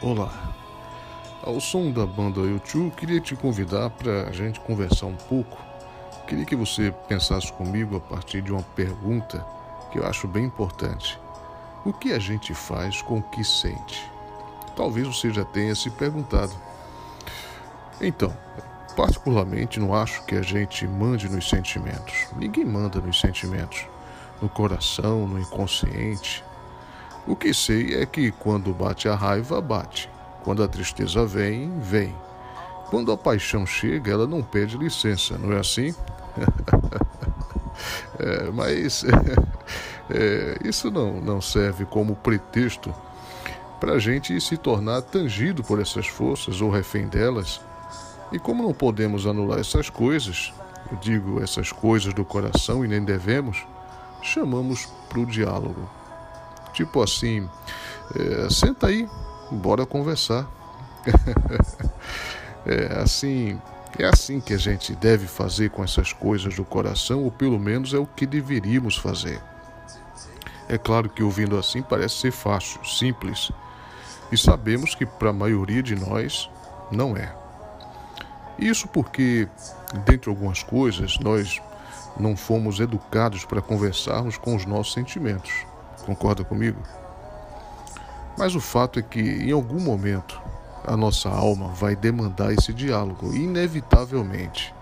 Olá. Ao som da banda YouTube, queria te convidar para a gente conversar um pouco. Queria que você pensasse comigo a partir de uma pergunta que eu acho bem importante. O que a gente faz com o que sente? Talvez você já tenha se perguntado. Então, particularmente não acho que a gente mande nos sentimentos. Ninguém manda nos sentimentos. No coração, no inconsciente. O que sei é que quando bate a raiva, bate. Quando a tristeza vem, vem. Quando a paixão chega, ela não pede licença, não é assim? é, mas é, isso não, não serve como pretexto para a gente se tornar tangido por essas forças ou refém delas. E como não podemos anular essas coisas, eu digo essas coisas do coração e nem devemos, chamamos para o diálogo. Tipo assim, é, senta aí, bora conversar. é assim, é assim que a gente deve fazer com essas coisas do coração, ou pelo menos é o que deveríamos fazer. É claro que ouvindo assim parece ser fácil, simples, e sabemos que para a maioria de nós não é. Isso porque, dentre algumas coisas, nós não fomos educados para conversarmos com os nossos sentimentos. Concorda comigo? Mas o fato é que, em algum momento, a nossa alma vai demandar esse diálogo, inevitavelmente.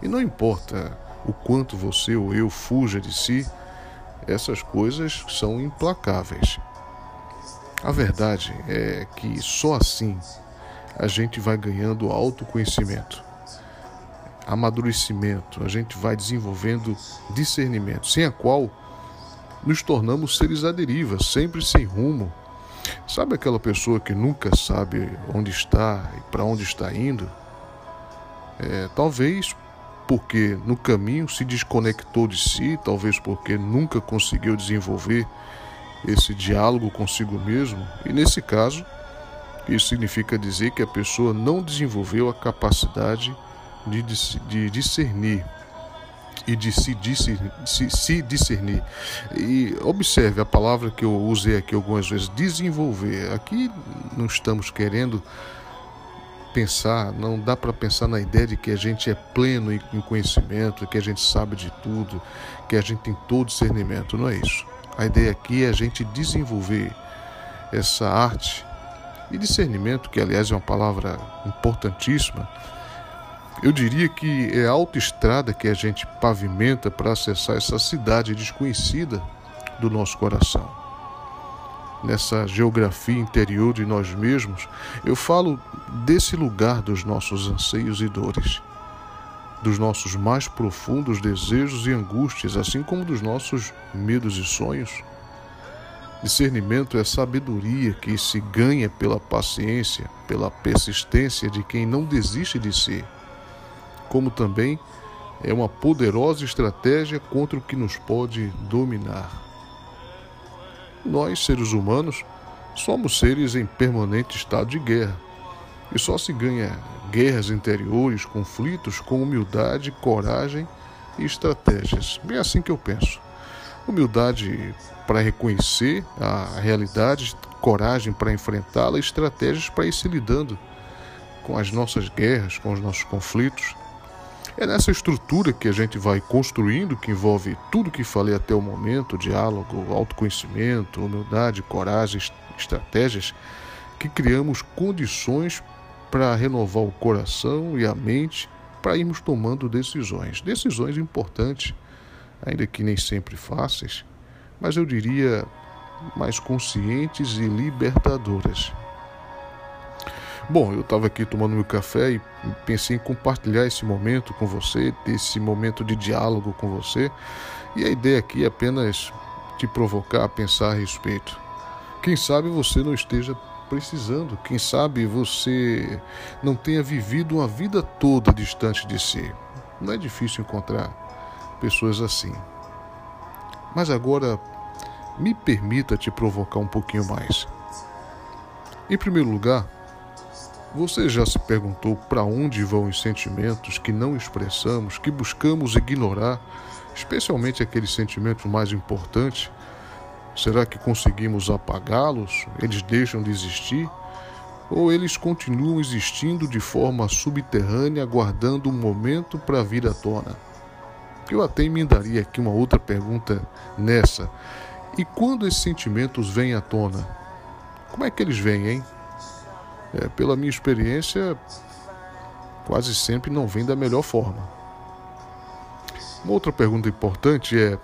E não importa o quanto você ou eu fuja de si, essas coisas são implacáveis. A verdade é que só assim a gente vai ganhando autoconhecimento, amadurecimento, a gente vai desenvolvendo discernimento, sem a qual nos tornamos seres à deriva, sempre sem rumo. Sabe aquela pessoa que nunca sabe onde está e para onde está indo? É, talvez porque no caminho se desconectou de si, talvez porque nunca conseguiu desenvolver esse diálogo consigo mesmo, e nesse caso, isso significa dizer que a pessoa não desenvolveu a capacidade de, de discernir e de se, discernir, se, se discernir. E observe a palavra que eu usei aqui algumas vezes, desenvolver. Aqui não estamos querendo pensar, não dá para pensar na ideia de que a gente é pleno em conhecimento, que a gente sabe de tudo, que a gente tem todo discernimento. Não é isso. A ideia aqui é a gente desenvolver essa arte e discernimento, que aliás é uma palavra importantíssima eu diria que é a autoestrada que a gente pavimenta para acessar essa cidade desconhecida do nosso coração. Nessa geografia interior de nós mesmos, eu falo desse lugar dos nossos anseios e dores, dos nossos mais profundos desejos e angústias, assim como dos nossos medos e sonhos. Discernimento é sabedoria que se ganha pela paciência, pela persistência de quem não desiste de si como também é uma poderosa estratégia contra o que nos pode dominar. Nós, seres humanos, somos seres em permanente estado de guerra. E só se ganha guerras interiores, conflitos, com humildade, coragem e estratégias. Bem assim que eu penso. Humildade para reconhecer a realidade, coragem para enfrentá-la, estratégias para ir se lidando com as nossas guerras, com os nossos conflitos é nessa estrutura que a gente vai construindo, que envolve tudo que falei até o momento: diálogo, autoconhecimento, humildade, coragem, estratégias, que criamos condições para renovar o coração e a mente para irmos tomando decisões. Decisões importantes, ainda que nem sempre fáceis, mas eu diria mais conscientes e libertadoras. Bom, eu estava aqui tomando meu café e pensei em compartilhar esse momento com você, ter esse momento de diálogo com você. E a ideia aqui é apenas te provocar a pensar a respeito. Quem sabe você não esteja precisando, quem sabe você não tenha vivido uma vida toda distante de si. Não é difícil encontrar pessoas assim. Mas agora, me permita te provocar um pouquinho mais. Em primeiro lugar, você já se perguntou para onde vão os sentimentos que não expressamos, que buscamos ignorar, especialmente aqueles sentimentos mais importantes? Será que conseguimos apagá-los? Eles deixam de existir? ou eles continuam existindo de forma subterrânea, aguardando um momento para vir à tona? Eu até emendaria aqui uma outra pergunta nessa. E quando esses sentimentos vêm à tona? Como é que eles vêm, hein? É, pela minha experiência, quase sempre não vem da melhor forma. Uma outra pergunta importante é: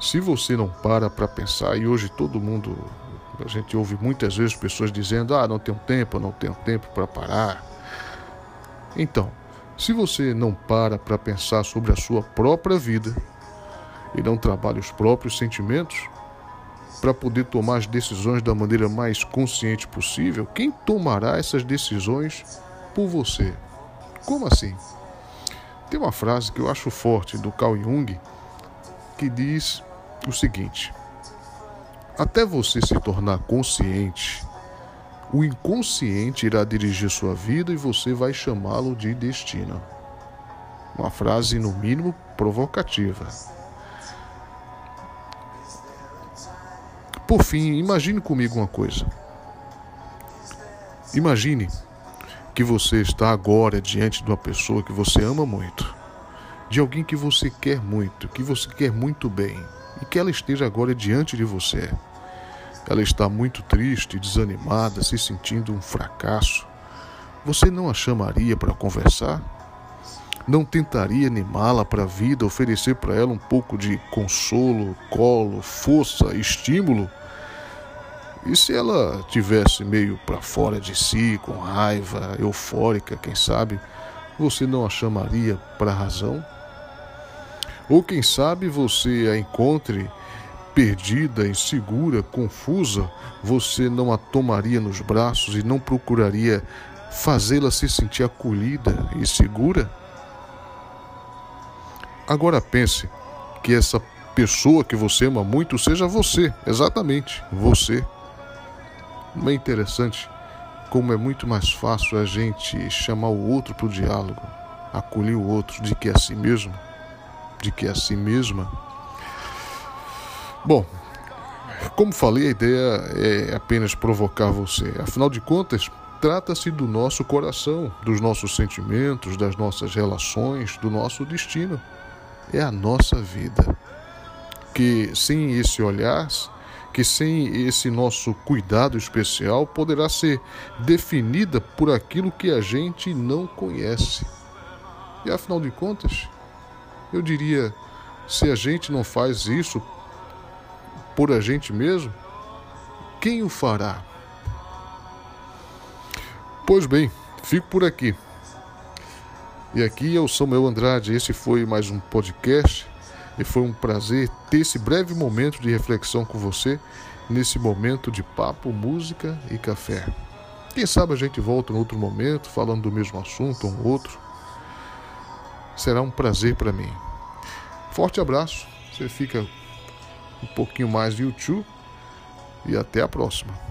se você não para para pensar, e hoje todo mundo a gente ouve muitas vezes pessoas dizendo: ah, não tenho tempo, não tenho tempo para parar. Então, se você não para para pensar sobre a sua própria vida e não trabalha os próprios sentimentos, para poder tomar as decisões da maneira mais consciente possível, quem tomará essas decisões por você? Como assim? Tem uma frase que eu acho forte do Carl Jung que diz o seguinte: até você se tornar consciente, o inconsciente irá dirigir sua vida e você vai chamá-lo de destino. Uma frase, no mínimo, provocativa. Por fim, imagine comigo uma coisa. Imagine que você está agora diante de uma pessoa que você ama muito, de alguém que você quer muito, que você quer muito bem, e que ela esteja agora diante de você. Ela está muito triste, desanimada, se sentindo um fracasso. Você não a chamaria para conversar? Não tentaria animá-la para a vida, oferecer para ela um pouco de consolo, colo, força, estímulo? E se ela tivesse meio para fora de si, com raiva, eufórica, quem sabe, você não a chamaria para a razão? Ou quem sabe você a encontre perdida, insegura, confusa, você não a tomaria nos braços e não procuraria fazê-la se sentir acolhida e segura? Agora pense que essa pessoa que você ama muito seja você, exatamente você. É interessante como é muito mais fácil a gente chamar o outro para o diálogo, acolher o outro de que é a si mesmo, de que é a si mesma Bom, como falei, a ideia é apenas provocar você. Afinal de contas, trata-se do nosso coração, dos nossos sentimentos, das nossas relações, do nosso destino. É a nossa vida. Que sem esse olhar, que sem esse nosso cuidado especial, poderá ser definida por aquilo que a gente não conhece. E afinal de contas, eu diria, se a gente não faz isso por a gente mesmo, quem o fará? Pois bem, fico por aqui. E aqui eu sou meu Andrade. Esse foi mais um podcast e foi um prazer ter esse breve momento de reflexão com você nesse momento de papo, música e café. Quem sabe a gente volta em outro momento falando do mesmo assunto ou um outro. Será um prazer para mim. Forte abraço. Você fica um pouquinho mais de YouTube e até a próxima.